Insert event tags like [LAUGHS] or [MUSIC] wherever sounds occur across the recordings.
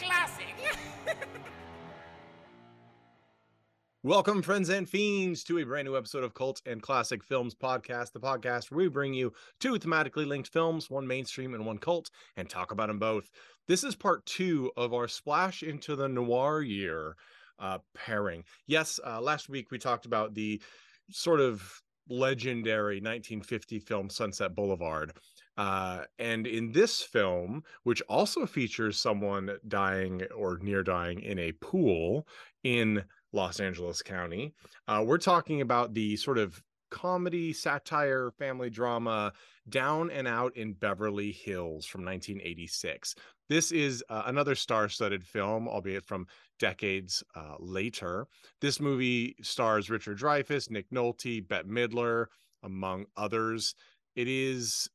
Classic. [LAUGHS] Welcome, friends and fiends, to a brand new episode of Cult and Classic Films Podcast, the podcast where we bring you two thematically linked films, one mainstream and one cult, and talk about them both. This is part two of our splash into the noir year uh, pairing. Yes, uh, last week we talked about the sort of legendary 1950 film Sunset Boulevard. Uh, and in this film, which also features someone dying or near dying in a pool in Los Angeles County. Uh, we're talking about the sort of comedy, satire, family drama, Down and Out in Beverly Hills from 1986. This is uh, another star studded film, albeit from decades uh, later. This movie stars Richard Dreyfuss, Nick Nolte, Bette Midler, among others. It is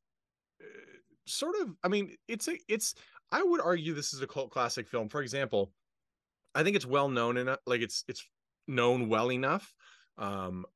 sort of, I mean, it's a, it's, I would argue this is a cult classic film. For example, I think it's well known enough, like it's it's known well enough um,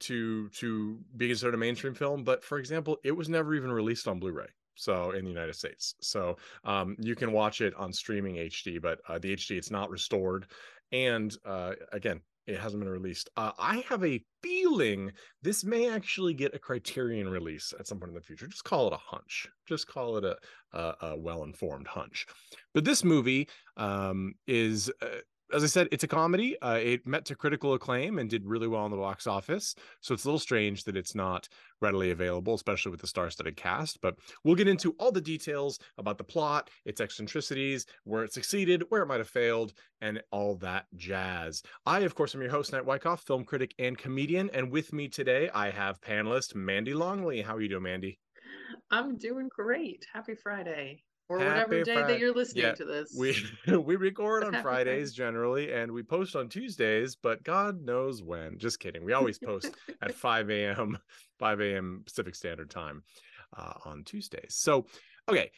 to to be considered a mainstream film. But for example, it was never even released on Blu-ray. So in the United States, so um, you can watch it on streaming HD, but uh, the HD it's not restored, and uh, again, it hasn't been released. Uh, I have a feeling this may actually get a Criterion release at some point in the future. Just call it a hunch. Just call it a, a, a well-informed hunch. But this movie um, is uh, as I said, it's a comedy. Uh, it met to critical acclaim and did really well in the box office. So it's a little strange that it's not readily available, especially with the star-studded cast. But we'll get into all the details about the plot, its eccentricities, where it succeeded, where it might have failed, and all that jazz. I, of course, am your host, Nate Wyckoff, film critic and comedian. And with me today, I have panelist Mandy Longley. How are you doing, Mandy? I'm doing great. Happy Friday or Happy whatever day Fri- that you're listening Yeah, to this. We [LAUGHS] we record on [LAUGHS] Fridays generally, and we post on Tuesdays, but God knows when. Just kidding. We always post at [LAUGHS] 5 a.m. 5 a.m. Pacific Standard Time uh, on Tuesdays. So, okay,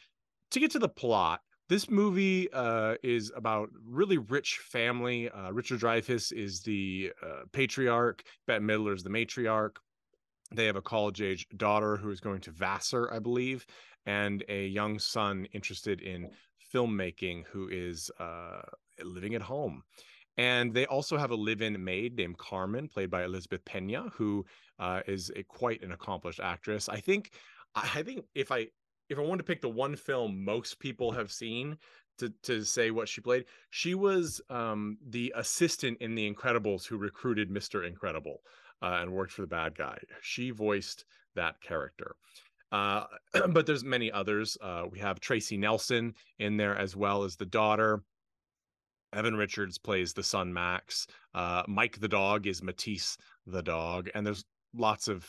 to get to the plot, this movie uh, is about really rich family. Uh, Richard Dreyfuss is the uh, patriarch. Bette Midler is the matriarch. They have a college age daughter who is going to Vassar, I believe, and a young son interested in filmmaking who is uh, living at home. And they also have a live-in maid named Carmen, played by Elizabeth Pena, who uh, is a quite an accomplished actress. I think, I I think if I if I wanted to pick the one film most people have seen to to say what she played, she was um, the assistant in The Incredibles who recruited Mister Incredible uh, and worked for the bad guy. She voiced that character. Uh, [CLEARS THROAT] but there's many others. Uh, we have Tracy Nelson in there as well as the daughter. Evan Richards plays the son Max. Uh, Mike the dog is Matisse the dog, and there's lots of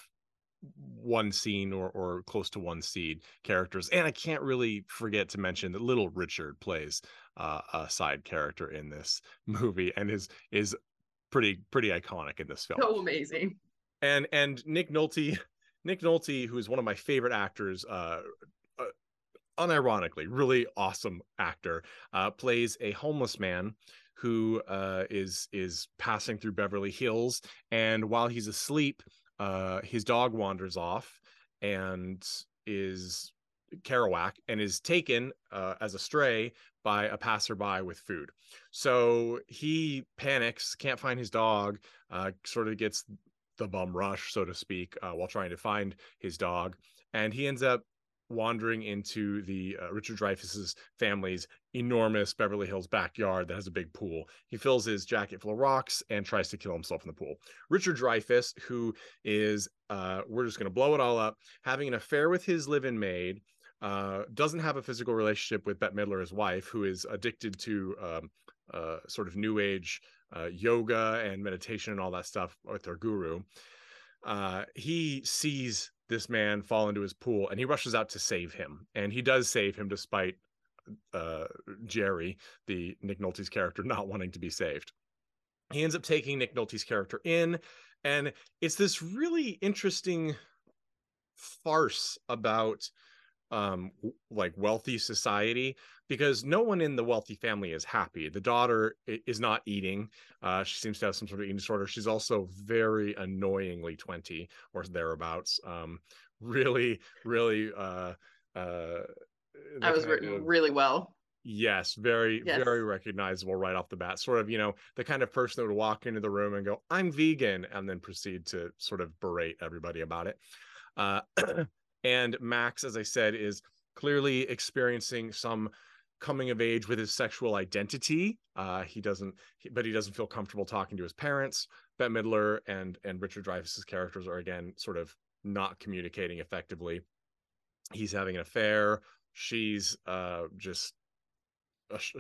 one scene or or close to one seed characters. And I can't really forget to mention that Little Richard plays uh, a side character in this [LAUGHS] movie and is is pretty pretty iconic in this film so amazing. and and Nick Nolte, Nick Nolte, who is one of my favorite actors, uh, uh, unironically, really awesome actor, uh, plays a homeless man who uh, is is passing through Beverly Hills, and while he's asleep, uh, his dog wanders off and is Kerouac and is taken uh, as a stray by a passerby with food. So he panics, can't find his dog, uh, sort of gets the bum rush, so to speak, uh, while trying to find his dog, and he ends up wandering into the uh, Richard Dreyfuss's family's enormous Beverly Hills backyard that has a big pool. He fills his jacket full of rocks and tries to kill himself in the pool. Richard Dreyfuss, who is, uh, we're just going to blow it all up, having an affair with his live-in maid, uh, doesn't have a physical relationship with Bette Midler, his wife, who is addicted to um, uh, sort of new age uh, yoga and meditation and all that stuff with their guru. Uh, he sees this man fall into his pool and he rushes out to save him and he does save him despite uh, jerry the nick nolte's character [LAUGHS] not wanting to be saved he ends up taking nick nolte's character in and it's this really interesting farce about um like wealthy society because no one in the wealthy family is happy. The daughter is not eating uh she seems to have some sort of eating disorder. She's also very annoyingly 20 or thereabouts um really really uh uh I was written of, really well. Yes very yes. very recognizable right off the bat sort of you know the kind of person that would walk into the room and go i'm vegan and then proceed to sort of berate everybody about it. Uh [CLEARS THROAT] And Max, as I said, is clearly experiencing some coming of age with his sexual identity. Uh, he doesn't, but he doesn't feel comfortable talking to his parents. Bette Midler and and Richard Dreyfuss's characters are again sort of not communicating effectively. He's having an affair. She's uh, just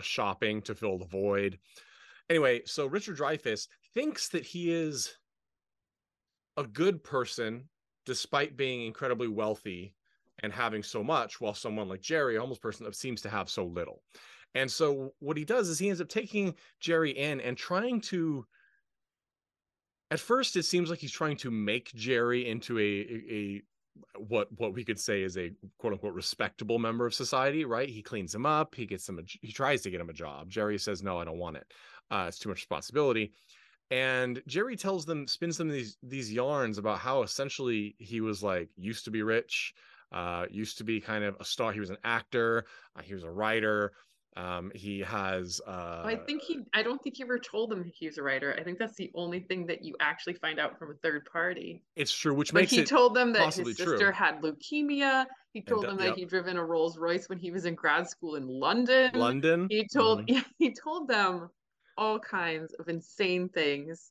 shopping to fill the void. Anyway, so Richard Dreyfuss thinks that he is a good person despite being incredibly wealthy and having so much, while someone like Jerry, a homeless person, seems to have so little. And so what he does is he ends up taking Jerry in and trying to. At first, it seems like he's trying to make Jerry into a, a, a what what we could say is a quote unquote respectable member of society, right? He cleans him up, he gets him a, he tries to get him a job. Jerry says, "No, I don't want it. Uh, it's too much responsibility." And jerry tells them spins them these these yarns about how essentially he was like used to be rich uh used to be kind of a star he was an actor uh, he was a writer um he has uh i think he i don't think he ever told them he was a writer i think that's the only thing that you actually find out from a third party it's true which but makes he told them that his sister true. had leukemia he told and, them that yep. he'd driven a rolls royce when he was in grad school in london london he told mm-hmm. yeah, he told them all kinds of insane things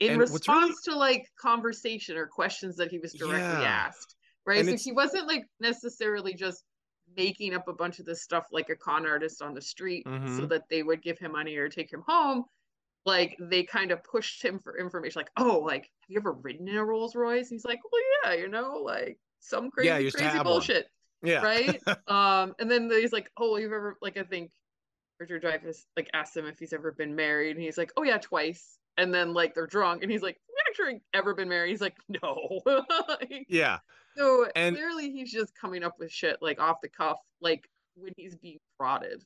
in and response really... to like conversation or questions that he was directly yeah. asked. Right. And so it's... he wasn't like necessarily just making up a bunch of this stuff like a con artist on the street mm-hmm. so that they would give him money or take him home. Like they kind of pushed him for information, like, oh, like, have you ever ridden in a Rolls Royce? He's like, well, yeah, you know, like some crazy, yeah, crazy bullshit. One. Yeah. Right. [LAUGHS] um, and then he's like, oh, you've ever like I think Richard Dreyfuss like asks him if he's ever been married, and he's like, "Oh yeah, twice." And then like they're drunk, and he's like, "You actually ever been married?" He's like, "No." [LAUGHS] like, yeah. So and clearly, he's just coming up with shit like off the cuff, like when he's being prodded.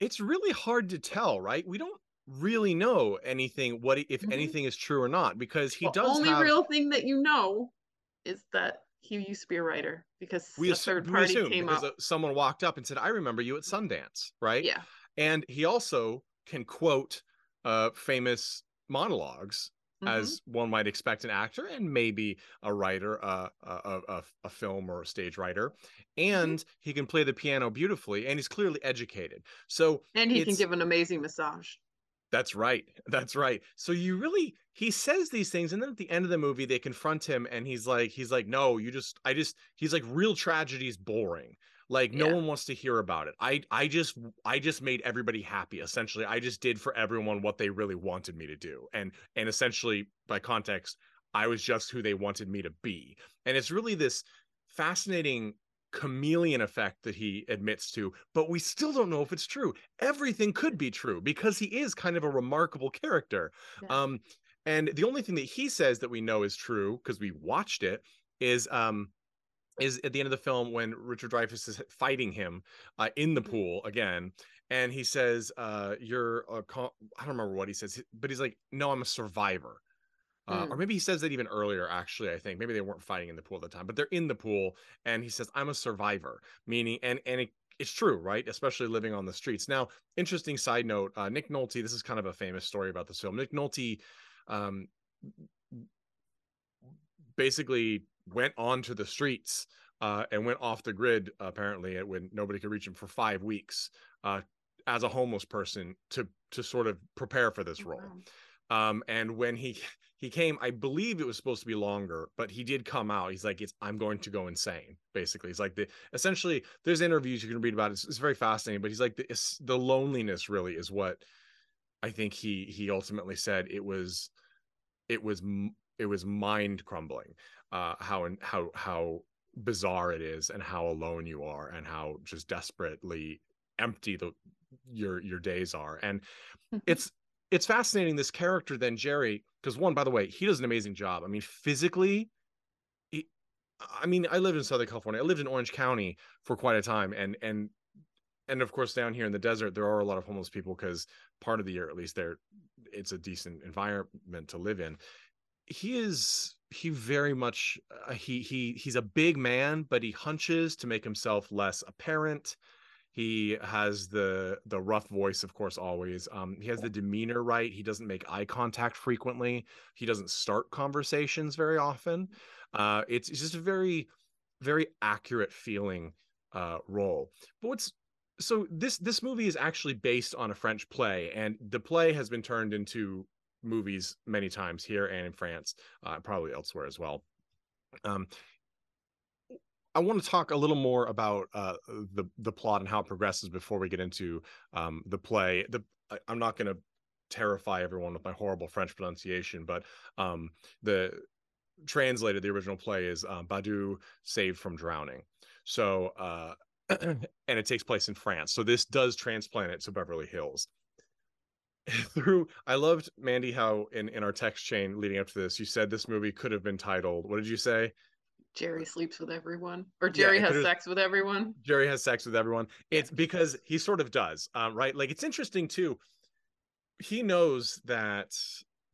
It's really hard to tell, right? We don't really know anything what if mm-hmm. anything is true or not because he the does only have... real thing that you know is that he used to be a writer because we a assume, third party came up. someone walked up and said, "I remember you at Sundance," right? Yeah. And he also can quote uh, famous monologues mm-hmm. as one might expect an actor and maybe a writer, uh, a, a, a, film or a stage writer. Mm-hmm. And mm-hmm. he can play the piano beautifully and he's clearly educated. So, and he can give an amazing massage. That's right. That's right. So you really he says these things and then at the end of the movie they confront him and he's like he's like no, you just I just he's like real tragedy is boring like no one wants to hear about it. I i just i just made everybody happy essentially. I just did for everyone what they really wanted me to do. And and essentially by context i was just who they wanted me to be. And it's really this fascinating chameleon effect that he admits to but we still don't know if it's true. Everything could be true because he is kind of a remarkable character. Yeah. um and the only thing that he says that we know is true because we watched it is um is at the end of the film when Richard Dreyfuss is fighting him uh, in the mm-hmm. pool again, and he says, uh, "You're I don't remember what he says, but he's like, "No, I'm a survivor." Uh, mm. Or maybe he says that even earlier. Actually, I think maybe they weren't fighting in the pool at the time, but they're in the pool, and he says, "I'm a survivor," meaning, and and it, it's true, right? Especially living on the streets. Now, interesting side note: uh, Nick Nolte. This is kind of a famous story about this film. Nick Nolte um, basically went onto the streets uh, and went off the grid apparently when nobody could reach him for five weeks uh, as a homeless person to to sort of prepare for this role. Wow. Um, and when he he came, I believe it was supposed to be longer, but he did come out. He's like, "It's I'm going to go insane." Basically, he's like the essentially. There's interviews you can read about. It. It's, it's very fascinating, but he's like the the loneliness really is what I think he he ultimately said. It was it was it was mind crumbling. Uh, how and how how bizarre it is, and how alone you are, and how just desperately empty the your your days are. And mm-hmm. it's it's fascinating this character then jerry because one by the way he does an amazing job. I mean physically he, i mean i lived in southern california. I lived in orange county for quite a time. And and and of course down here in the desert there are a lot of homeless people because part of the year at least there it's a decent environment to live in. He is he very much uh, he he he's a big man but he hunches to make himself less apparent he has the the rough voice, of course, always. Um, he has the demeanor right. He doesn't make eye contact frequently. He doesn't start conversations very often. Uh, it's, it's just a very, very accurate feeling uh, role. But what's so this this movie is actually based on a French play, and the play has been turned into movies many times here and in France, uh, probably elsewhere as well. Um, I want to talk a little more about uh, the the plot and how it progresses before we get into um, the play. The I, am not going to terrify everyone with my horrible French pronunciation, but um, the translated the original play is uh, Boudu saved from drowning. So uh, [CLEARS THROAT] and it takes place in France. So this does transplant it to Beverly Hills. [LAUGHS] Through I loved Mandy how in in our text chain leading up to this, you said this movie could have been titled. What did you say? Jerry sleeps with everyone, or Jerry yeah, has sex with everyone. Jerry has sex with everyone. It's because he sort of does, um, right? Like it's interesting too. He knows that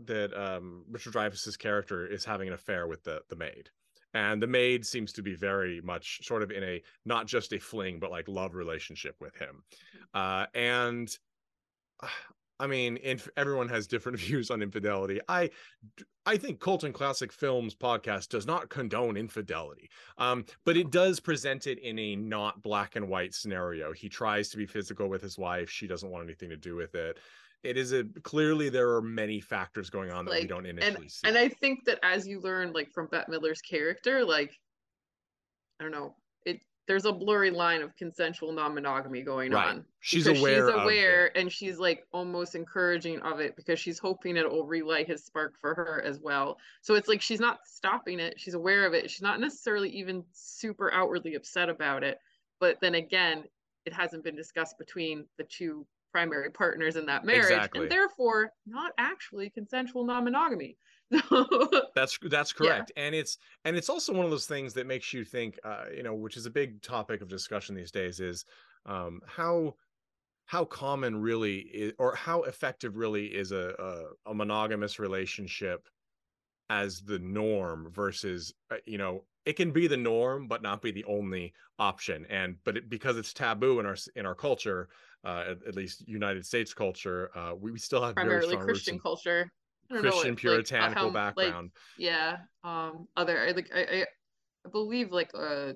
that um, Richard Dreyfuss's character is having an affair with the the maid, and the maid seems to be very much sort of in a not just a fling but like love relationship with him, mm-hmm. uh, and I mean, inf- everyone has different [LAUGHS] views on infidelity. I, I think Cult and Classic Films podcast does not condone infidelity, um, but it does present it in a not black and white scenario. He tries to be physical with his wife; she doesn't want anything to do with it. It is a clearly there are many factors going on that like, we don't initially and, see. And I think that as you learn, like from Bette Midler's character, like I don't know, there's a blurry line of consensual non-monogamy going right. on. She's aware. She's aware, and she's like almost encouraging of it because she's hoping it will relight his spark for her as well. So it's like she's not stopping it. She's aware of it. She's not necessarily even super outwardly upset about it. But then again, it hasn't been discussed between the two primary partners in that marriage, exactly. and therefore not actually consensual non-monogamy. [LAUGHS] that's that's correct yeah. and it's and it's also one of those things that makes you think uh you know which is a big topic of discussion these days is um how how common really is or how effective really is a a, a monogamous relationship as the norm versus uh, you know it can be the norm but not be the only option and but it, because it's taboo in our in our culture uh, at, at, least United States culture, uh, we, we still have primarily Christian culture. Christian puritanical like, background. Like, yeah. Um. Other I like I I believe like uh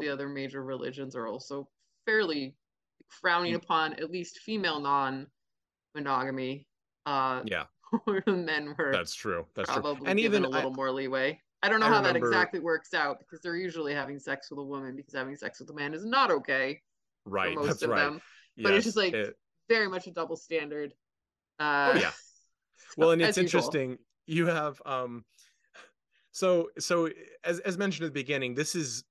the other major religions are also fairly frowning mm. upon at least female non monogamy. Uh. Yeah. [LAUGHS] Men were. That's true. That's probably true. And even a little I, more leeway. I don't know I how remember... that exactly works out because they're usually having sex with a woman because having sex with a man is not okay. Right. most that's of right. them. But yes, it's just like it... very much a double standard. Uh, oh, yeah [LAUGHS] well and it's interesting you have um so so as as mentioned at the beginning this is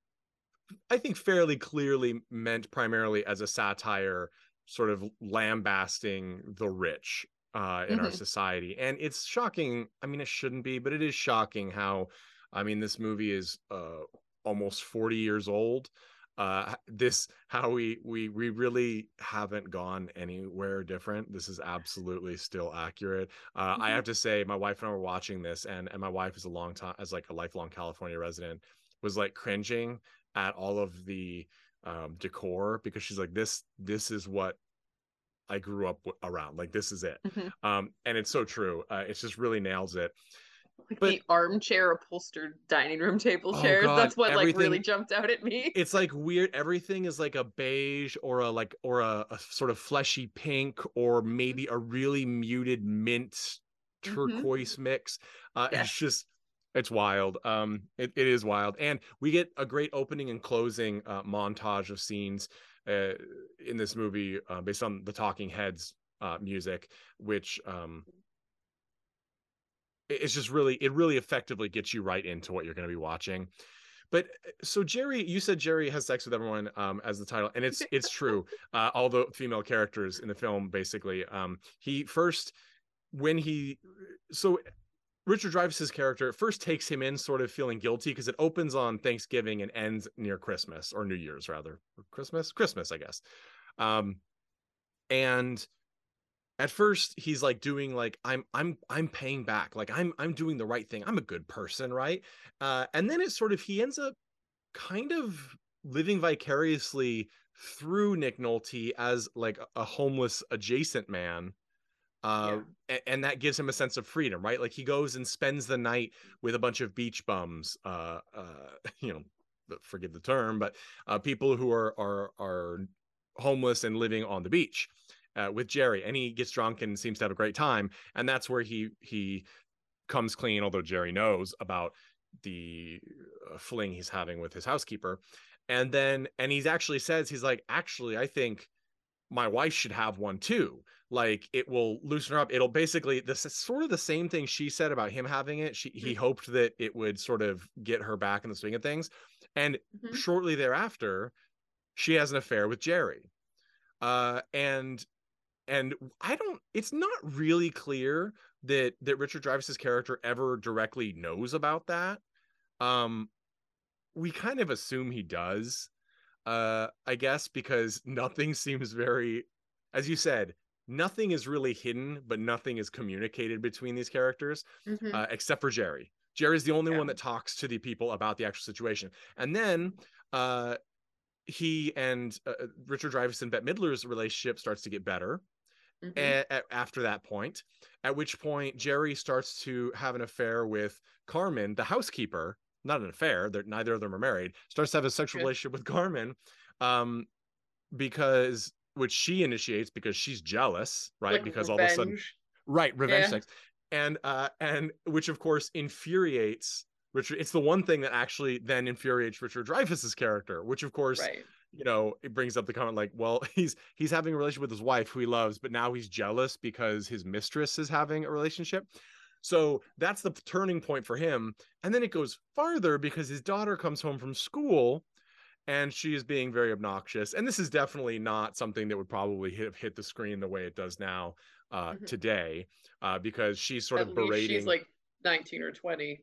i think fairly clearly meant primarily as a satire sort of lambasting the rich uh in mm-hmm. our society. And it's shocking i mean it shouldn't be but it is shocking how i mean this movie is uh almost 40 years old uh this how we we we really haven't gone anywhere different. This is absolutely still accurate. Uh mm-hmm. i have to say my wife and i were watching this and and my wife is a long time as like a lifelong california resident was like cringing at all of the um decor because she's like this this is what i grew up w- around. Like this is it. Mm-hmm. um and it's so true. Uh, it just really nails it like but, the armchair upholstered dining room table oh chairs. God, That's what like really jumped out at me. It's like weird. Everything is like a beige or a like or a, a sort of fleshy pink or maybe a really muted mint mm-hmm. turquoise mm-hmm. mix. Uh, yes. It's just it's wild. Um, it, it is wild, and we get a great opening and closing uh, montage of scenes uh, in this movie uh, based on the Talking Heads uh, music, which um, it's just really it really effectively gets you right into what you're going to be watching. But uh, so Jerry, you said Jerry has sex with everyone um, as the title, and it's [LAUGHS] it's true. Uh, all the female characters in the film, basically, um, he first when he so Richard Dreyfuss's character first takes him in sort of feeling guilty because it opens on Thanksgiving and ends near Christmas or New Year's rather. Christmas? Christmas, I guess. Um and at first he's like doing like I'm I'm I'm paying back. Like I'm I'm doing the right thing. I'm a good person, right? Uh and then it sort of he ends up kind of living vicariously through Nick Nolte as like a homeless adjacent man uh yeah. and, that gives him a sense of freedom right like he goes and spends the night with a bunch of beach bums uh uh [LAUGHS] you know forgive the term but uh people who are are are homeless and living on the beach uh, with Jerry and he gets drunk and seems to have a great time and that's where he he comes clean although Jerry knows about the uh, fling he's having with his housekeeper and then and he's actually says he's like actually I think my wife should have one too like it will loosen her up it'll basically this is sort of the same thing she said about him having it she he mm-hmm. hoped that it would sort of get her back in the swing of things and mm-hmm. shortly thereafter she has an affair with jerry uh and and i don't it's not really clear that that richard dreyfuss's character ever directly knows about that um we kind of assume he does uh i guess because nothing [LAUGHS] seems very as you said nothing is really hidden, but nothing is communicated between these characters, mm-hmm. uh, except for Jerry. Jerry's the only yeah. one that talks to the people about the actual situation. And then uh, he and uh, uh Richard Dreyfuss and Bette Midler's relationship starts to get better. Mm-hmm. A- a- after that point, at which point Jerry starts to have an affair with Carmen, the housekeeper. Not an affair; they're neither of them are married. Starts to have a sexual relationship with Carmen, um, because which she initiates because she's jealous, right? Like because revenge. all of a sudden, right, revenge yeah. sex, and uh, and which of course infuriates Richard. It's the one thing that actually then infuriates Richard Dreyfuss's character, which of course. Right. You know, it brings up the comment like, well, [LAUGHS] he's he's having a relationship with his wife who he loves, but now he's jealous because his mistress is having a relationship. So that's the turning point for him. And then it goes farther because his daughter comes home from school and she is being very obnoxious. And this is definitely not something that would probably hit, hit the screen the way it does now uh, mm-hmm. today, uh, because she's sort At of berating. She's like 19 or 20.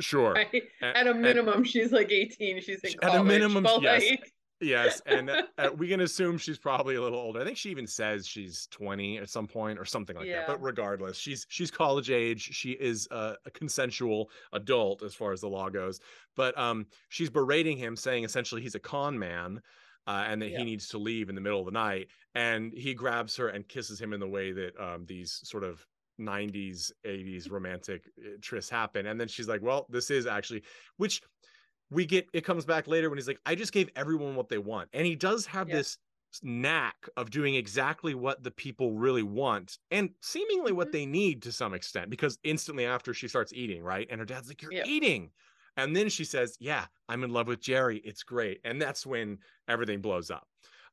Sure. [LAUGHS] Right? At a minimum, she's like 18. She's in college. At a minimum, [LAUGHS] yes. Like... yes, and [LAUGHS] uh, we can assume she's probably a little older. I think she even says she's 20 at some point or something like yeah. that. But regardless, she's she's college age. She is a, a, consensual adult as far as the law goes. But um, she's berating him, saying essentially he's a con man. Uh, and that yeah. he needs to leave in the middle of the night, and he grabs her and kisses him in the way that um, these sort of 90s 80s romantic uh, trysts happen and then she's like well this is actually which we get it comes back later when he's like i just gave everyone what they want. And he does have yeah. this knack of doing exactly what the people really want and seemingly what mm-hmm. they need to some extent because instantly after she starts eating right? And her dad's like you're yeah. eating. And then she says yeah i'm in love with jerry. It's great. And that's when everything blows up.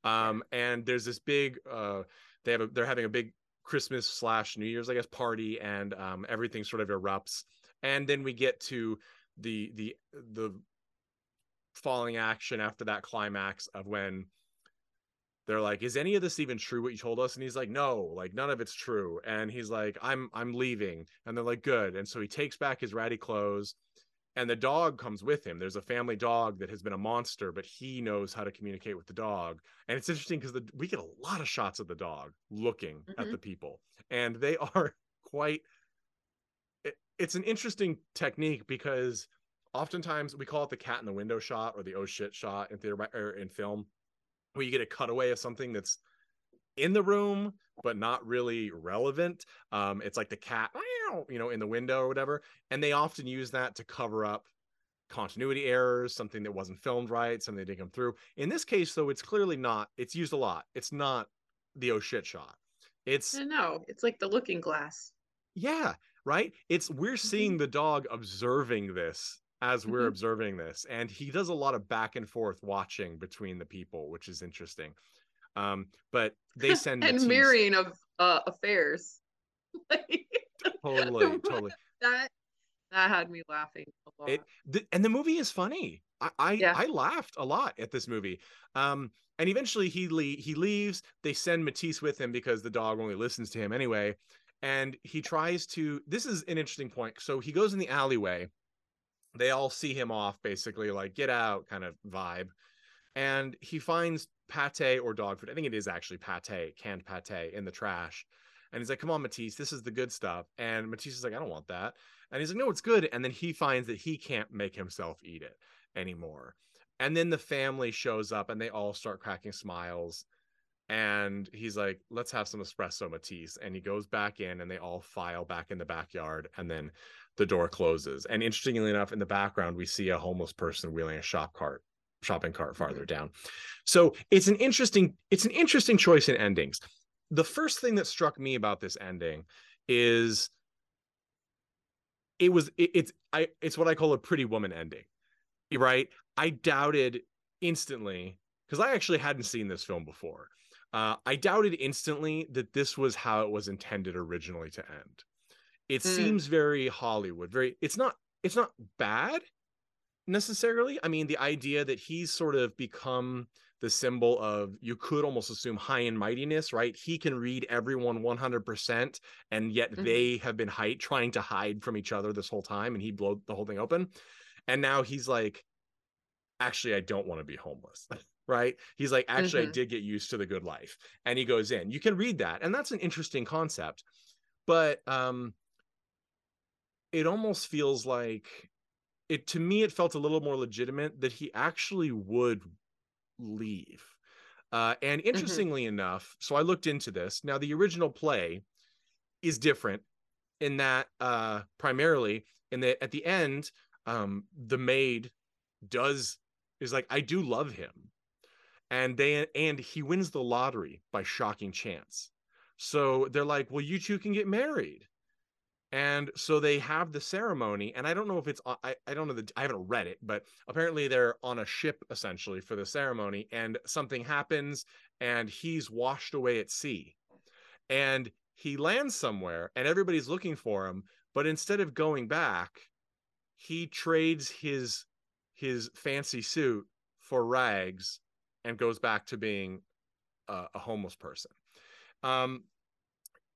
Um and there's this big uh they have a they're having a big christmas slash new year's i guess party and um everything sort of erupts. And then we get to the the the falling action after that climax of when they're like is any of this even true what you told us? And he's like no like none of it's true. And he's like i'm i'm leaving. And they're like good. And so he takes back his ratty clothes and the dog comes with him. There's a family dog that has been a monster but he knows how to communicate with the dog. And it's interesting because we get a lot of shots of the dog looking mm-hmm. at the people and they [LAUGHS] are quite it, it's an interesting technique because oftentimes we call it the cat in the window shot or the oh shit shot in theater or in film where you get a cutaway of something that's in the room but not really relevant. Um, it's like the cat, you know, in the window or whatever, and they often use that to cover up continuity errors, something that wasn't filmed right, something that didn't come through. In this case, though, it's clearly not. It's used a lot. It's not the oh shit shot. It's no, it's like the looking glass. Yeah, right. It's we're mm-hmm. seeing the dog observing this as we're mm-hmm. observing this, and he does a lot of back and forth watching between the people, which is interesting. Um, but they [LAUGHS] send and Matisse. mirroring of uh, affairs. [LAUGHS] totally, [LAUGHS] totally. That that had me laughing a lot. It, the, and the movie is funny. I I, yeah. I, laughed a lot at this movie. Um, and eventually he le- he leaves. They send Matisse with him because the dog only listens to him anyway. And he tries to. This is an interesting point. So he goes in the alleyway. They all see him off, basically like get out kind of vibe. And he finds pate or dog food. I think it is actually pate, canned pate in the trash. And he's like, "Come on, Matisse, this is the good stuff." And Matisse is like, "I don't want that." And he's like, "No, it's good." And then he finds that he can't make himself eat it anymore. And then the family shows up and they all start cracking smiles. And he's like, "Let's have some espresso, Matisse." And he goes back in, and they all file back in the backyard. And then the door closes. And interestingly enough, in the background, we see a homeless person wheeling a shop cart shopping cart farther down. So it's an interesting it's an interesting choice in endings. The first thing that struck me about this ending is it was it, it's I it's what I call a pretty woman ending. Right? I doubted instantly because I actually hadn't seen this film before. Uh, I doubted instantly that this was how it was intended originally to end. It mm. seems very Hollywood, very it's not it's not bad necessarily. I mean, the idea that he's sort of become the symbol of you could almost assume high and mightiness, right? He can read everyone 100%, and yet mm-hmm. they have been hide, trying to hide from each other this whole time, and he blew the whole thing open. And now he's like, actually, I don't want to be homeless. [LAUGHS] right? He's like, actually, mm-hmm. I did get used to the good life. And he goes in. You can read that. And that's an interesting concept. But um it almost feels like it to me it felt a little more legitimate that he actually would leave uh, and mm-hmm. interestingly mm-hmm. enough so i looked into this now the original play is different in that uh, primarily in that at the end um, the maid does is like i do love him and they and he wins the lottery by shocking chance so they're like well you two can get married and so they have the ceremony and i don't know if it's i, I don't know the i haven't read it but apparently they're on a ship essentially for the ceremony and something happens and he's washed away at sea. And he lands somewhere and everybody's looking for him but instead of going back he trades his his fancy suit for rags and goes back to being a, a homeless person. Um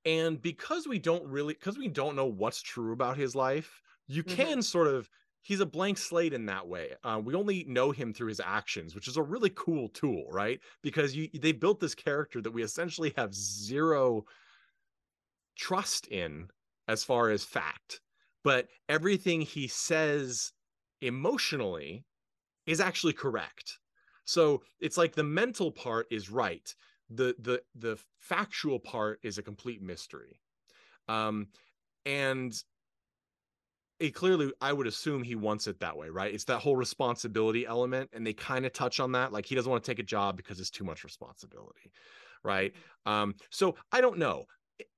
and because we don't really because we don't know what's true about his life you mm-hmm. can sort of he's a blank slate in that way. Uh, we only know him through his actions which is a really cool tool right? Because you they built this character that we essentially have zero trust in as far as fact but everything he says emotionally is actually correct. So it's like the mental part is right the the the factual part is a complete mystery. Um and it clearly i would assume he wants it that way right? It's that whole responsibility element and they kind of touch on that. Like he doesn't want to take a job because it's too much responsibility right? Um so i don't know.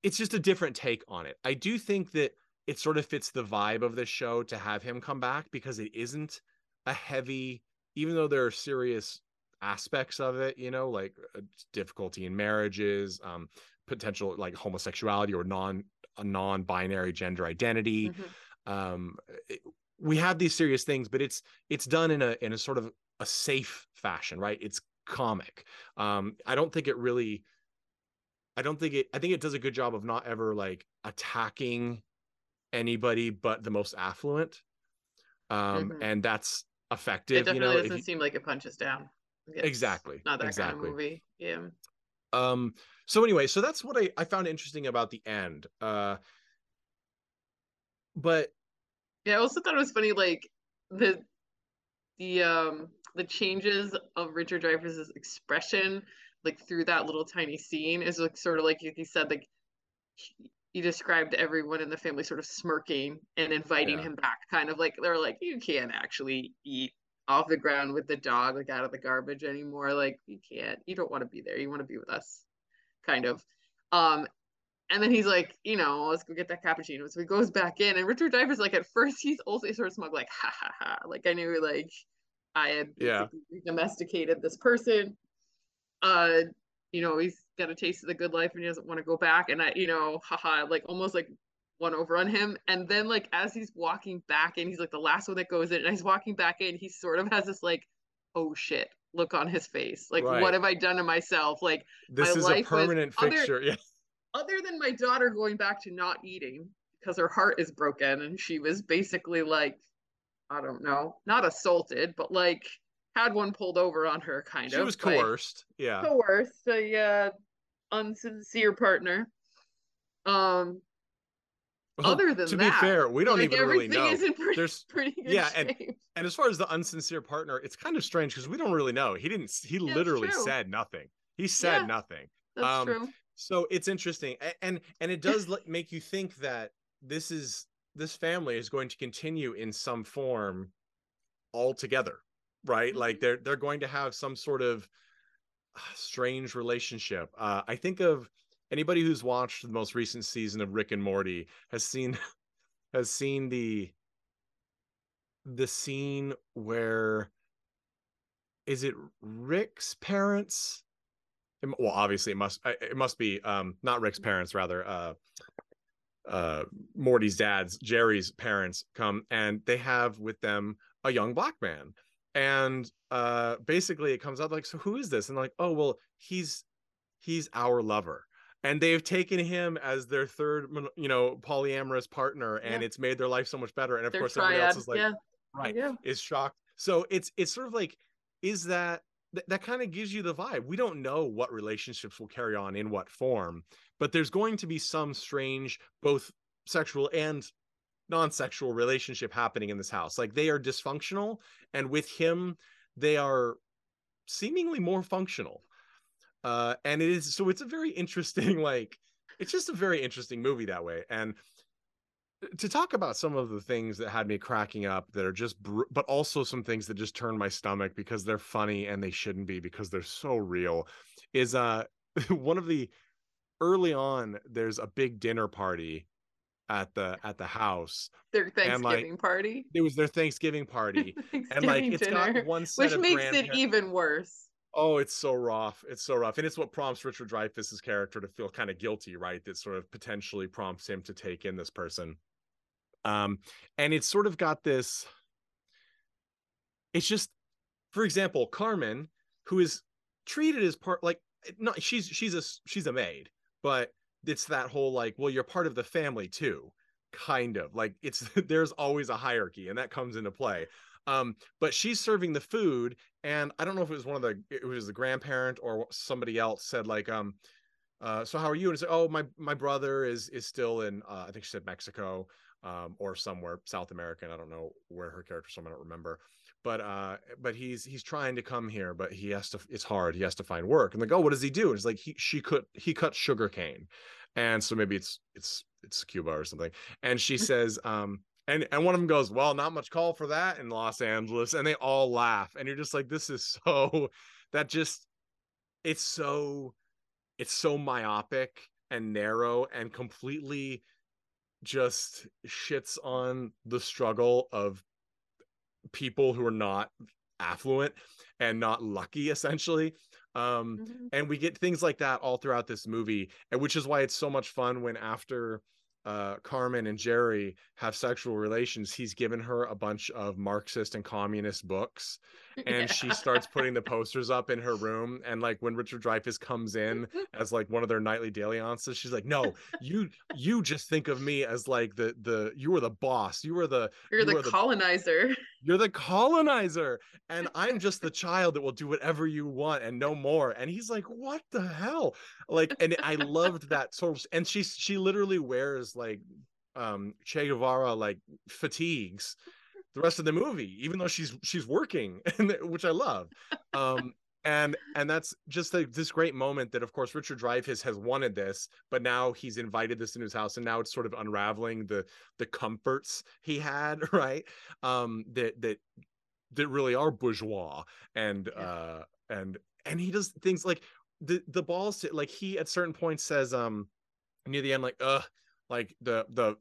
It's just a different take on it. I do think that it sort of fits the vibe of the show to have him come back because it isn't a heavy even though there are serious aspects of it you know like uh, difficulty in marriages um potential like homosexuality or non a non-binary gender identity. Mm-hmm. um it, we have these serious things but it's it's done in a in a sort of a safe fashion right? It's comic. Um i don't think it really i don't think it i think it does a good job of not ever like attacking anybody but the most affluent. Um mm-hmm. and that's effective it definitely you know doesn't you, seem like it punches down exactly. Not that exactly. kind of movie. Yeah. Um. So anyway, so that's what I I found interesting about the end. Uh. But. Yeah, I also thought it was funny, like the the um the changes of Richard Dreyfuss's expression like through that little tiny scene is like sort of like he said like he described everyone in the family sort of smirking and inviting yeah. him back kind of like they're like you can't actually eat off the ground with the dog like out of the garbage anymore like you can't you don't want to be there you want to be with us kind of um and then he's like, you know, let's go get that cappuccino. So he goes back in, and Richard Dreyfuss, like at first, he's also sort of smug, like, ha ha ha. Like I knew, like I had yeah. domesticated this person. Uh, you know, he's got a taste of the good life, and he doesn't want to go back. And I, you know, haha, like almost like one over on him. And then like as he's walking back in, he's like the last one that goes in, and he's walking back in. He sort of has this like, oh shit, look on his face. Like, right. what have I done to myself? Like, this is a permanent fixture. Other, yeah other than my daughter going back to not eating because her heart is broken and she was basically like i don't know not assaulted but like had one pulled over on her kind she of she was coerced yeah coerced a uh, unsincere partner um well, other than to that, be fair we don't like even really know. pretty, there's [LAUGHS] pretty yeah and, and as far as the unsincere partner it's kind of strange because we don't really know. He didn't he yeah, literally said nothing. He said yeah, nothing. that's um, true. so it's interesting and and it does make you think that this is this family is going to continue in some form altogether right? Mm-hmm. like they're they're going to have some sort of uh, strange relationship. Uh i think of anybody who's watched the most recent season of rick and morty has seen [LAUGHS] has seen the the scene where is it rick's parents? Well obviously it must it must be um not rick's parents rather uh uh morty's dad's jerry's parents come and they have with them a young black man. And uh basically it comes out like so who is this? And like oh well he's he's our lover and they've taken him as their third you know polyamorous partner and yeah. it's made their life so much better and of They're course triad. everybody else is like yeah. right yeah. is shocked so it's it's sort of like is that th- that kind of gives you the vibe. We don't know what relationships will carry on in what form, but there's going to be some strange, both sexual and non-sexual relationship happening in this house. Like they are dysfunctional, and with him, they are seemingly more functional. Uh, and it is so it's a very interesting, [LAUGHS] like it's just a very interesting movie that way. And to talk about some of the things that had me cracking up that are just br- but also some things that just turn my stomach because they're funny and they shouldn't be because they're so real is uh [LAUGHS] one of the early on there's a big dinner party at the at the house their thanksgiving like, party it was their thanksgiving party [LAUGHS] and like it's dinner, got one set which makes it even worse Oh, it's so rough. It's so rough. And it's what prompts Richard Dreyfuss's character to feel kind of guilty, right? That sort of potentially prompts him to take in this person. Um, and it's sort of got this. It's just, for example, Carmen, who is treated as part like not she's she's a she's a maid, but it's that whole like, well, you're part of the family too, kind of like it's [LAUGHS] there's always a hierarchy, and that comes into play. Um, but she's serving the food, and I don't know if it was one of the it was the grandparent or somebody else said like, um, uh, so how are you? And it's like, oh, my my brother is is still in uh, I think she said Mexico um, or somewhere South American. I don't know where her character's from. I don't remember. But uh, but he's he's trying to come here, but he has to. It's hard. He has to find work. And like, oh, what does he do? And it's like he she could he cuts sugar cane, and so maybe it's it's it's Cuba or something. And she says, um, and and one of them goes, well, not much call for that in Los Angeles, and they all laugh, and you're just like, this is so [LAUGHS] that just it's so it's so myopic and narrow and completely just shits on the struggle of people who are not affluent and not lucky essentially um mm-hmm. and we get things like that all throughout this movie and which is why it's so much fun when after uh, Carmen and Jerry have sexual relations, he's given her a bunch of Marxist and communist books, [LAUGHS] and yeah. she starts putting the posters up in her room. And like when Richard Dreyfuss comes in [LAUGHS] as like one of their nightly dalliances, she's like, "No, you you just think of me as like the the you were the boss, you were the you're you the colonizer, the, [LAUGHS] you're the colonizer, and I'm just the child that will do whatever you want and no more." And he's like, "What the hell?" Like, and I loved that sort of, and she she literally wears like um Che Guevara like fatigues the rest of the movie, even though she's she's working, [LAUGHS] which I love. Um, [LAUGHS] and and that's just a, this great moment that of course richard dreyfuss has wanted this but now he's invited this in his house and now it's sort of unraveling the the comforts he had [LAUGHS] right um that that that really are bourgeois and yeah. uh and and he does things like the the balls like he at certain points says um near the end like uh like the the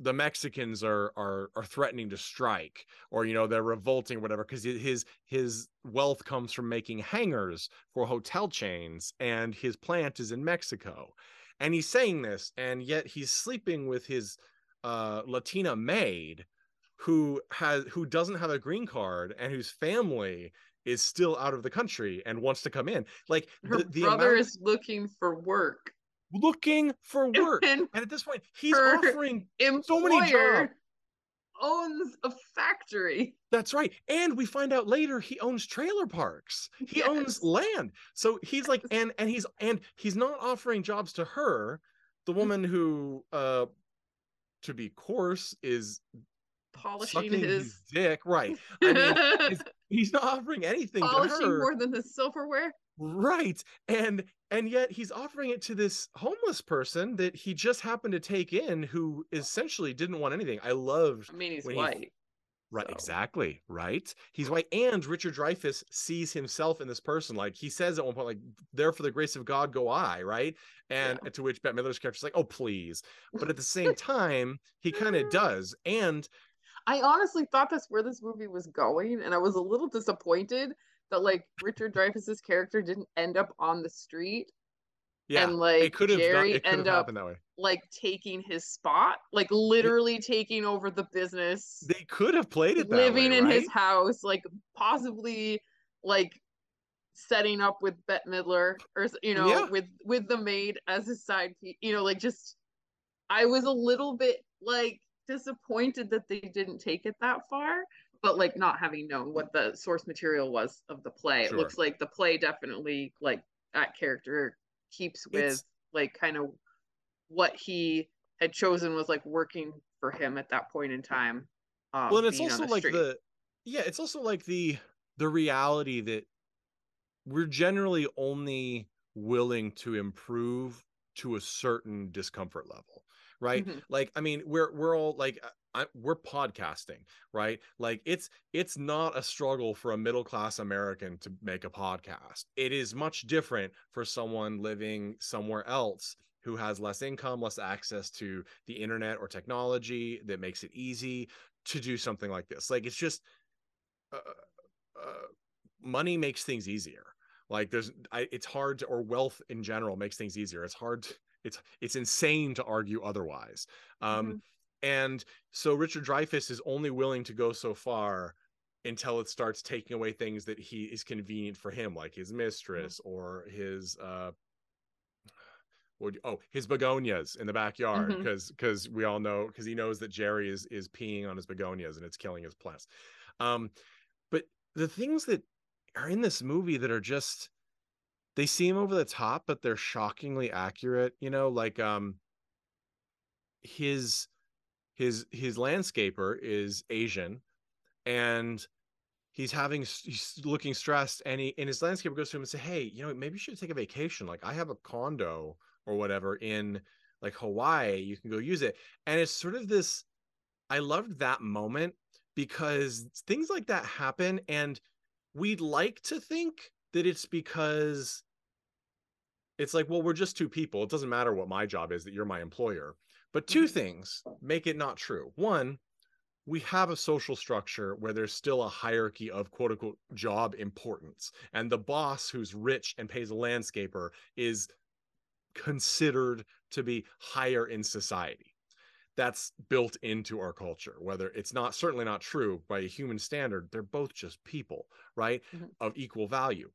the Mexicans are are are threatening to strike or you know they're revolting or whatever because his his wealth comes from making hangers for hotel chains and his plant is in Mexico. And he's saying this and yet he's sleeping with his uh Latina maid who has who doesn't have a green card and whose family is still out of the country and wants to come in. Like her the, the brother amount... is looking for work looking for work. And, and at this point, he's offering so many jobs. Owns a factory. That's right. And we find out later he owns trailer parks. He yes. owns land. So he's like, and and he's and he's not offering jobs to her, the mm. woman who uh to be coarse is polishing his... his... dick. Right. I mean, [LAUGHS] he's, he's not offering anything polishing more than the silverware. Right. And and yet he's offering it to this homeless person that he just happened to take in who essentially didn't want anything. I loved I mean he's white. He, right, so. exactly. Right. He's white. And Richard Dreyfuss sees himself in this person. Like he says at one point, like, there for the grace of God go I, right? And yeah. to which Bette Midler's character's like, oh please. But at the same [LAUGHS] time, he kind of does. And I honestly thought that's where this movie was going, and I was a little disappointed that like Richard Dreyfuss's character didn't end up on the street. Yeah, and like it could have Jerry done, end up that way. like taking his spot, like literally it, taking over the business. They could have played it living way, in right? his house, like possibly like setting up with Bette Midler or you know yeah. with with the maid as his side piece. You know, like just I was a little bit like disappointed that they didn't take it that far but like not having known what the source material was of the play sure. it looks like the play definitely like that character keeps with it's... like kind of what he had chosen was like working for him at that point in time um, well and it's also the like street. the yeah it's also like the the reality that we're generally only willing to improve to a certain discomfort level right? Mm-hmm. like i mean we're we're all like I, we're podcasting right? Like it's it's not a struggle for a middle class american to make a podcast. It is much different for someone living somewhere else who has less income less access to the internet or technology that makes it easy to do something like this. Like it's just uh, uh, money makes things easier. Like there's I, it's hard to or wealth in general makes things easier. It's hard to, it's it's insane to argue otherwise um mm-hmm and so Richard Dreyfuss is only willing to go so far until it starts taking away things that he is convenient for him, like his mistress mm-hmm. or his uh what oh his begonias in the backyard because mm-hmm. because we all know because he knows that Jerry is is peeing on his begonias and it's killing his plants. Um, but the things that are in this movie that are just they seem over the top, but they're shockingly accurate. You know, like um his his his landscaper is Asian, and he's having he's looking stressed, and he and his landscaper goes to him and say, "Hey, you know, maybe you should take a vacation. Like I have a condo or whatever in like Hawaii. You can go use it." And it's sort of this. I loved that moment because things like that happen, and we'd like to think that it's because it's like, well, we're just two people. It doesn't matter what my job is, that you're my employer. But two mm-hmm. things make it not true. One, we have a social structure where there's still a hierarchy of quote unquote job importance. And the boss who's rich and pays a landscaper is considered to be higher in society. That's built into our culture, whether it's not certainly not true by a human standard, they're both just people, right? Mm-hmm. Of equal value.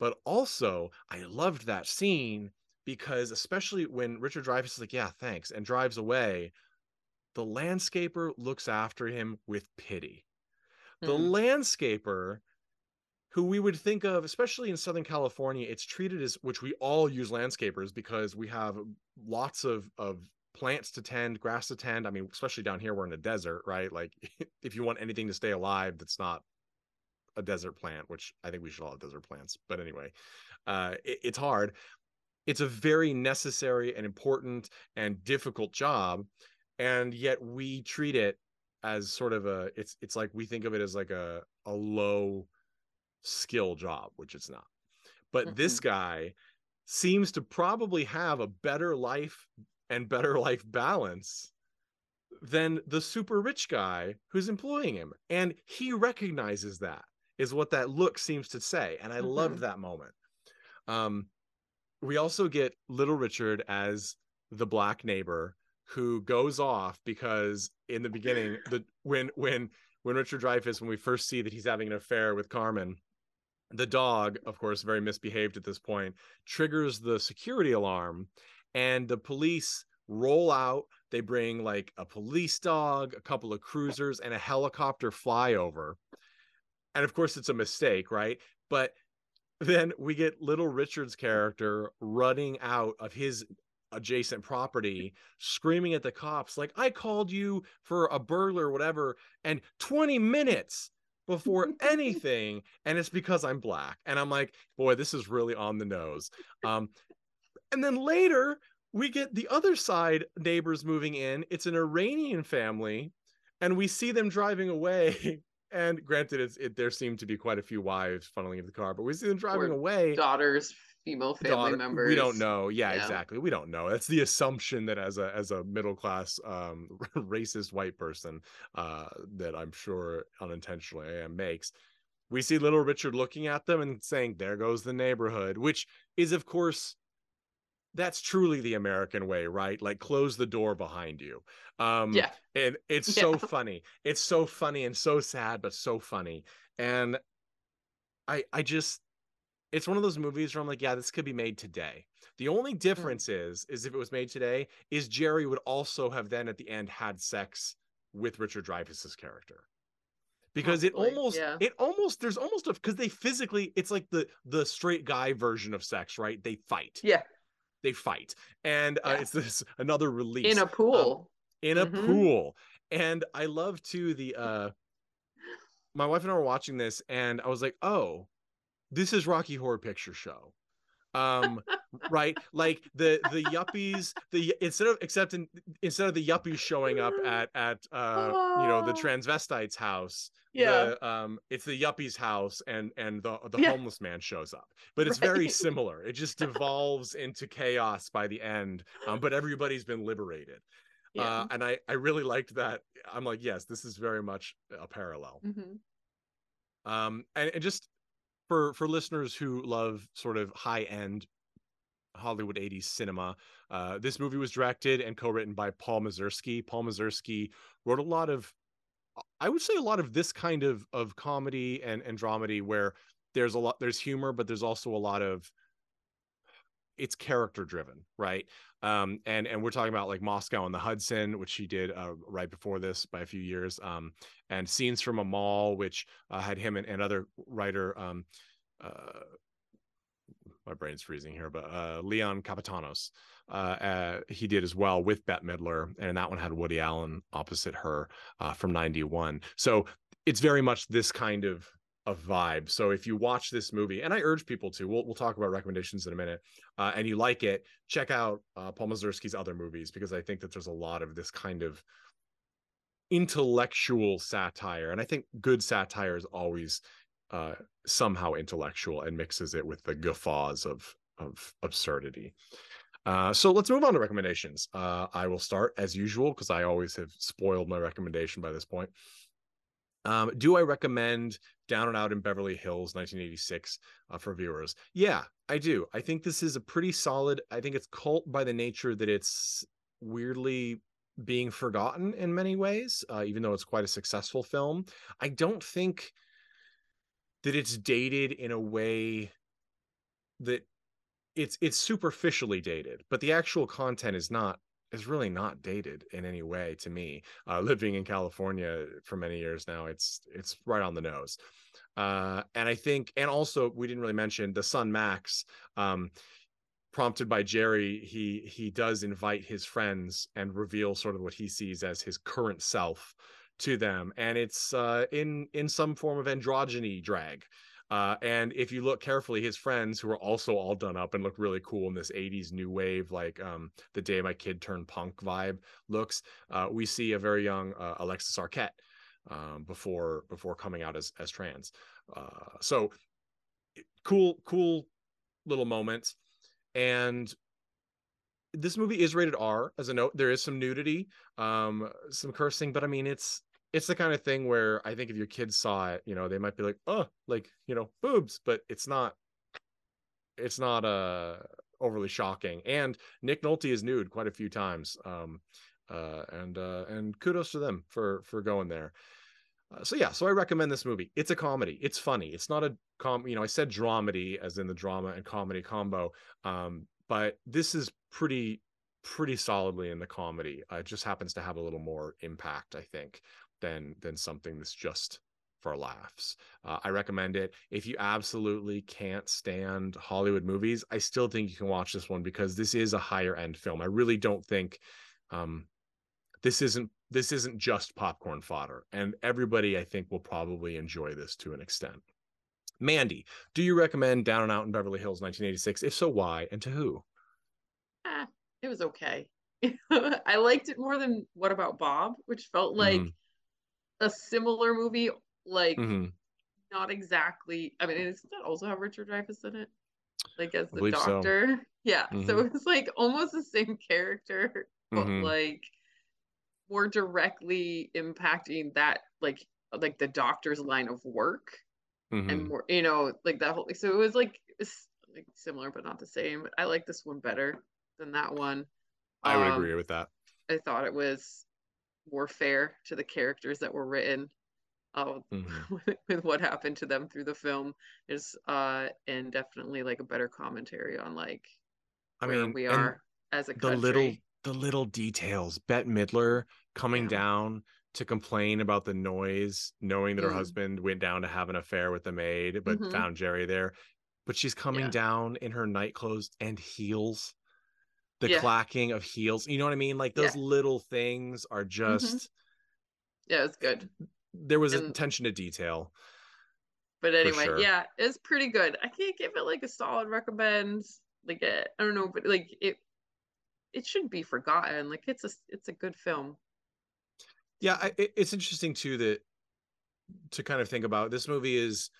But also, I loved that scene because especially when Richard Dreyfuss is like, "Yeah, thanks," and drives away, the landscaper looks after him with pity. Mm. The hmm. landscaper who we would think of, especially in Southern California, it's treated as which we all use landscapers because we have lots of of plants to tend, grass to tend. I mean, especially down here, we're in a desert, right? Like, [LAUGHS] if you want anything to stay alive that's not a desert plant, which I think we should all have desert plants. But anyway, uh, it, it's hard. It's a very necessary and important and difficult job, and yet we treat it as sort of a. It's it's like we think of it as like a a low skill job, which it's not. But mm-hmm. this guy seems to probably have a better life and better life balance than the super rich guy who's employing him. And he recognizes that, is what that look seems to say. And I mm-hmm. loved that moment. Um, we also get Little Richard as the black neighbor who goes off because in the beginning, the when when when Richard Dreyfuss, when we first see that he's having an affair with Carmen, the dog, of course, very misbehaved at this point, triggers the security alarm, and the police roll out. They bring like a police dog, a couple of cruisers, and a helicopter flyover. And of course, it's a mistake, right? But then we get little Richard's character running out of his adjacent property screaming at the cops like i called you for a burglar or whatever and 20 minutes before [LAUGHS] anything and it's because i'm black and i'm like boy this is really on the nose um and then later we get the other side neighbors moving in it's an iranian family and we see them driving away [LAUGHS] and granted it's it there seem to be quite a few wives funneling into the car but we see them driving or away daughters female family daughter, members. We don't know. Yeah, yeah, exactly. We don't know. That's the assumption that as a as a middle class um [LAUGHS] racist white person uh that I'm sure unintentionally AM makes. We see little Richard looking at them and saying, There goes the neighborhood, which is of course that's truly the American way, right? Like close the door behind you. Um yeah. and [LAUGHS] it's yeah. so funny. It's so funny and so sad, but so funny. And I I just it's one of those movies where I'm like, yeah, this could be made today. The only hmm. difference mm. is, is if it was made today, is Jerry would also have then at the end had sex with Richard Dreyfuss's character. Because Probably, it almost, yeah. it almost, there's almost a because they physically, it's like the the straight guy version of sex, right? They fight. Yeah. They fight, and uh, yeah. it's this [LAUGHS] another release in a pool. Um, in a mm-hmm. pool, and I love too the. uh My wife and I were watching this, and I was like, "Oh, this is Rocky Horror Picture Show. Um, [LAUGHS] right? Like the the yuppies, the instead of except in, instead of the yuppies showing up at at uh oh. you know the transvestite's house, yeah, the, um, it's the yuppies' house, and and the the yeah. homeless man shows up. But it's right. very similar. It just devolves into chaos by the end. Um, but everybody's been liberated. Yeah. Uh, and I I really liked that. I'm like, yes, this is very much a parallel. Mm-hmm. Um, and, and just for for listeners who love sort of high end Hollywood 80s cinema. Uh, this movie was directed and co-written by Paul Mazursky. Paul Mazursky wrote a lot of I would say a lot of this kind of of comedy and and dramedy where there's a lot there's humor but there's also a lot of it's character driven, right? Um, and and we're talking about like Moscow on the Hudson, which he did uh, right before this by a few years, um, and Scenes from a Mall, which uh, had him and another writer. Um, uh, my brain's freezing here, but uh, Leon Capitanos. uh, uh, he did as well with Bette Midler, and that one had Woody Allen opposite her uh, from '91. So it's very much this kind of a vibe. So if you watch this movie, and I urge people to, we'll we'll talk about recommendations in a minute, uh, and you like it, check out uh, Paul Mazursky's other movies because I think that there's a lot of this kind of intellectual satire, and I think good satire is always uh, somehow intellectual and mixes it with the guffaws of of absurdity. Uh, so let's move on to recommendations. Uh, I will start as usual because I always have spoiled my recommendation by this point. Um, do I recommend Down and Out in Beverly Hills 1986 uh, for viewers? Yeah, I do. I think this is a pretty solid. I think it's cult by the nature that it's weirdly being forgotten in many ways, uh, even though it's quite a successful film. I don't think that it's dated in a way that it's it's superficially dated, but the actual content is not is really not dated in any way to me. Uh, living in California for many years now, it's it's right on the nose. Uh, and I think, and also we didn't really mention the son Max. Um, prompted by Jerry, he he does invite his friends and reveal sort of what he sees as his current self to them and it's uh in in some form of androgyny drag uh, and if you look carefully, his friends who are also all done up and look really cool in this 80s new wave, like um, the day my kid turned punk vibe looks, uh, we see a very young uh, Alexis Arquette um, before before coming out as as trans. Uh, so cool, cool little moments. And this movie is rated R. As a note, there is some nudity, um, some cursing, but I mean, it's it's the kind of thing where I think if your kids saw it, you know, they might be like, oh, like you know, boobs, but it's not. It's not uh overly shocking. And Nick Nolte is nude quite a few times. Um, uh, and uh, and kudos to them for for going there. Uh, so yeah, so I recommend this movie. It's a comedy. It's funny. It's not a com. You know, I said dramedy as in the drama and comedy combo. Um, but this is pretty pretty solidly in the comedy. Uh, it just happens to have a little more impact, I think, than than something that's just for laughs. Uh, I recommend it. If you absolutely can't stand Hollywood movies, I still think you can watch this one because this is a higher end film. I really don't think um, this isn't this isn't just popcorn fodder, and everybody I think will probably enjoy this to an extent. Mandy, do you recommend Down and Out in Beverly Hills 1986? If so, why and to who? Ah, it was okay. [LAUGHS] I liked it more than What About Bob, which felt like mm-hmm. a similar movie, like mm-hmm. not exactly. I mean, does that also have Richard Dreyfuss in it? Like as the doctor? [LAUGHS] So. Yeah. Mm-hmm. So it's like almost the same character, [LAUGHS] but mm-hmm. like more directly impacting that like like the doctor's line of work mm-hmm. and more you know like that whole so it was like it's like similar but not the same i like this one better than that one i would um, agree with that i thought it was more fair to the characters that were written uh, mm-hmm. [LAUGHS] with, with, what happened to them through the film is uh and definitely like a better commentary on like I mean we are as a country. the little the little details. Bette Midler coming yeah. down to complain about the noise, knowing that mm. her husband went down to have an affair with the maid, but mm-hmm. found Jerry there. But she's coming yeah. down in her night clothes and heels. The yeah. clacking of heels. You know what I mean? Like those little things are mm-hmm. just mm-hmm. Yeah, it's good. There was and... attention to detail. But anyway, sure. yeah, it's pretty good. I can't give it like a solid recommend. Like it, I don't know, but like it it shouldn't be forgotten. Like it's a it's a good film. Yeah, I, it's interesting too that to kind of think about this movie is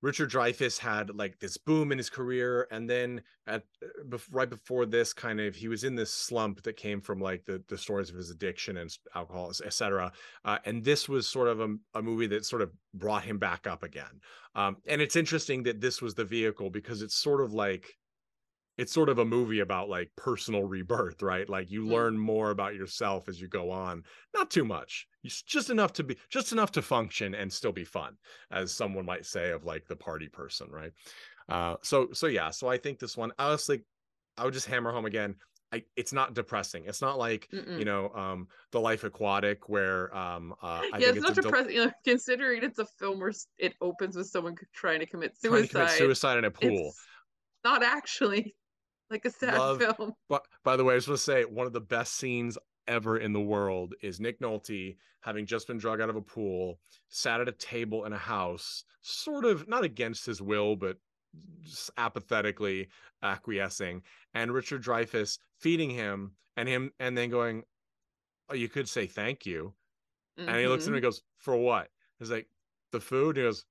Richard Dreyfuss had like this boom in his career, and then at right before this, kind of he was in this slump that came from like the the stories of his addiction and alcohol, etc. Uh, and this was sort of a, a, movie that sort of brought him back up again. Um, and it's interesting that this was the vehicle because it's sort of like it's sort of a movie about like personal rebirth, right? Like you mm. learn more about yourself as you go on. Not too much. It's just enough to be just enough to function and still be fun, as someone might say of like the party person, right? Uh, so so yeah, so I think this one, honestly, I would just hammer home again. I, it's not depressing. It's not like Mm-mm. you know um, the Life Aquatic where um, uh, I yeah, it's, it's not depressing. You know, considering it's a film where it opens with someone trying to commit suicide, to commit suicide in a pool. It's not actually like a sad Love, film. But by the way, I was supposed to say one of the best scenes ever in the world is Nick Nolte having just been drug out of a pool, sat at a table in a house, sort of not against his will, but just apathetically acquiescing, and Richard Dreyfuss feeding him and him and then going, Oh, you could say thank you. Mm-hmm. And he looks at him and mm-hmm. goes, For what? He's like, The food? And he goes,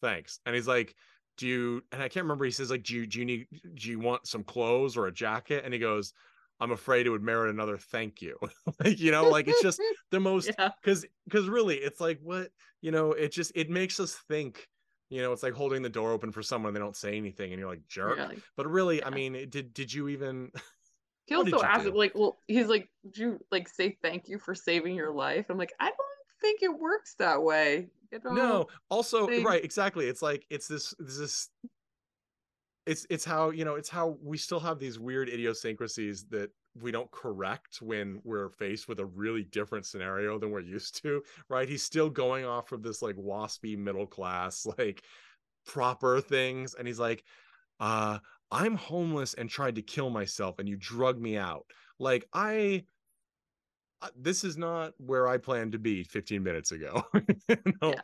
Thanks. And he's like, do you and i can't remember he says like do you do you need do you want some clothes or a jacket? And he goes i'm afraid it would merit another thank you. [LAUGHS] Like you know like it's just [LAUGHS] the most because yeah. because really it's like what you know it just it makes us think you know it's like holding the door open for someone they don't say anything and you're like jerk. But really yeah. i mean did did you even [LAUGHS] he also asked like well he's like do you like say thank you for saving your life? I'm like i don't think it works that way no also thing. right exactly it's like it's this this it's it's how you know it's how we still have these weird idiosyncrasies that we don't correct when we're faced with a really different scenario than we're used to right he's still going off of this like waspy middle class like proper things and he's like uh i'm homeless and tried to kill myself and you drug me out like i this is not where I planned to be 15 minutes ago. [LAUGHS] yeah.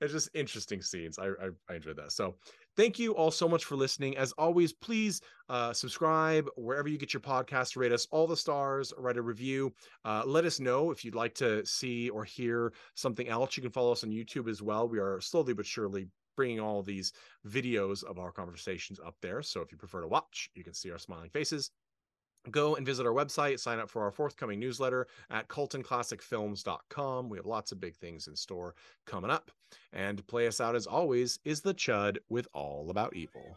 It's just interesting scenes. I, I, I enjoyed that. So thank you all so much for listening. As always, please uh, subscribe wherever you get your podcast. Rate us all the stars. Write a review. Uh, let us know if you'd like to see or hear something else. You can follow us on YouTube as well. We are slowly but surely bringing all these videos of our conversations up there. So if you prefer to watch, you can see our smiling faces go and visit our website sign up for our forthcoming newsletter at cultandclassicfilms.com we have lots of big things in store coming up. And play us out as always is the chud with all about evil